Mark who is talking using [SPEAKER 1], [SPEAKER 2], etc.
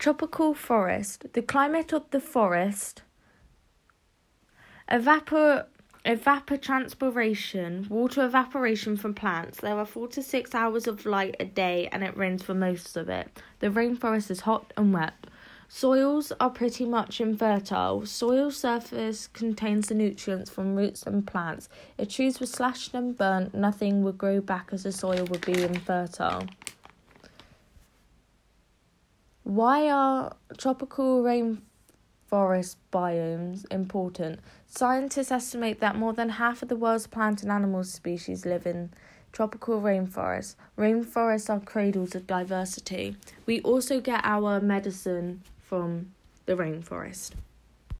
[SPEAKER 1] Tropical forest. The climate of the forest. Evapor evapotranspiration, water evaporation from plants. There are four to six hours of light a day and it rains for most of it. The rainforest is hot and wet. Soils are pretty much infertile. Soil surface contains the nutrients from roots and plants. If trees were slashed and burnt, nothing would grow back as the soil would be infertile. Why are tropical rainforest biomes important? Scientists estimate that more than half of the world's plant and animal species live in tropical rainforests. Rainforests are cradles of diversity. We also get our medicine from the rainforest.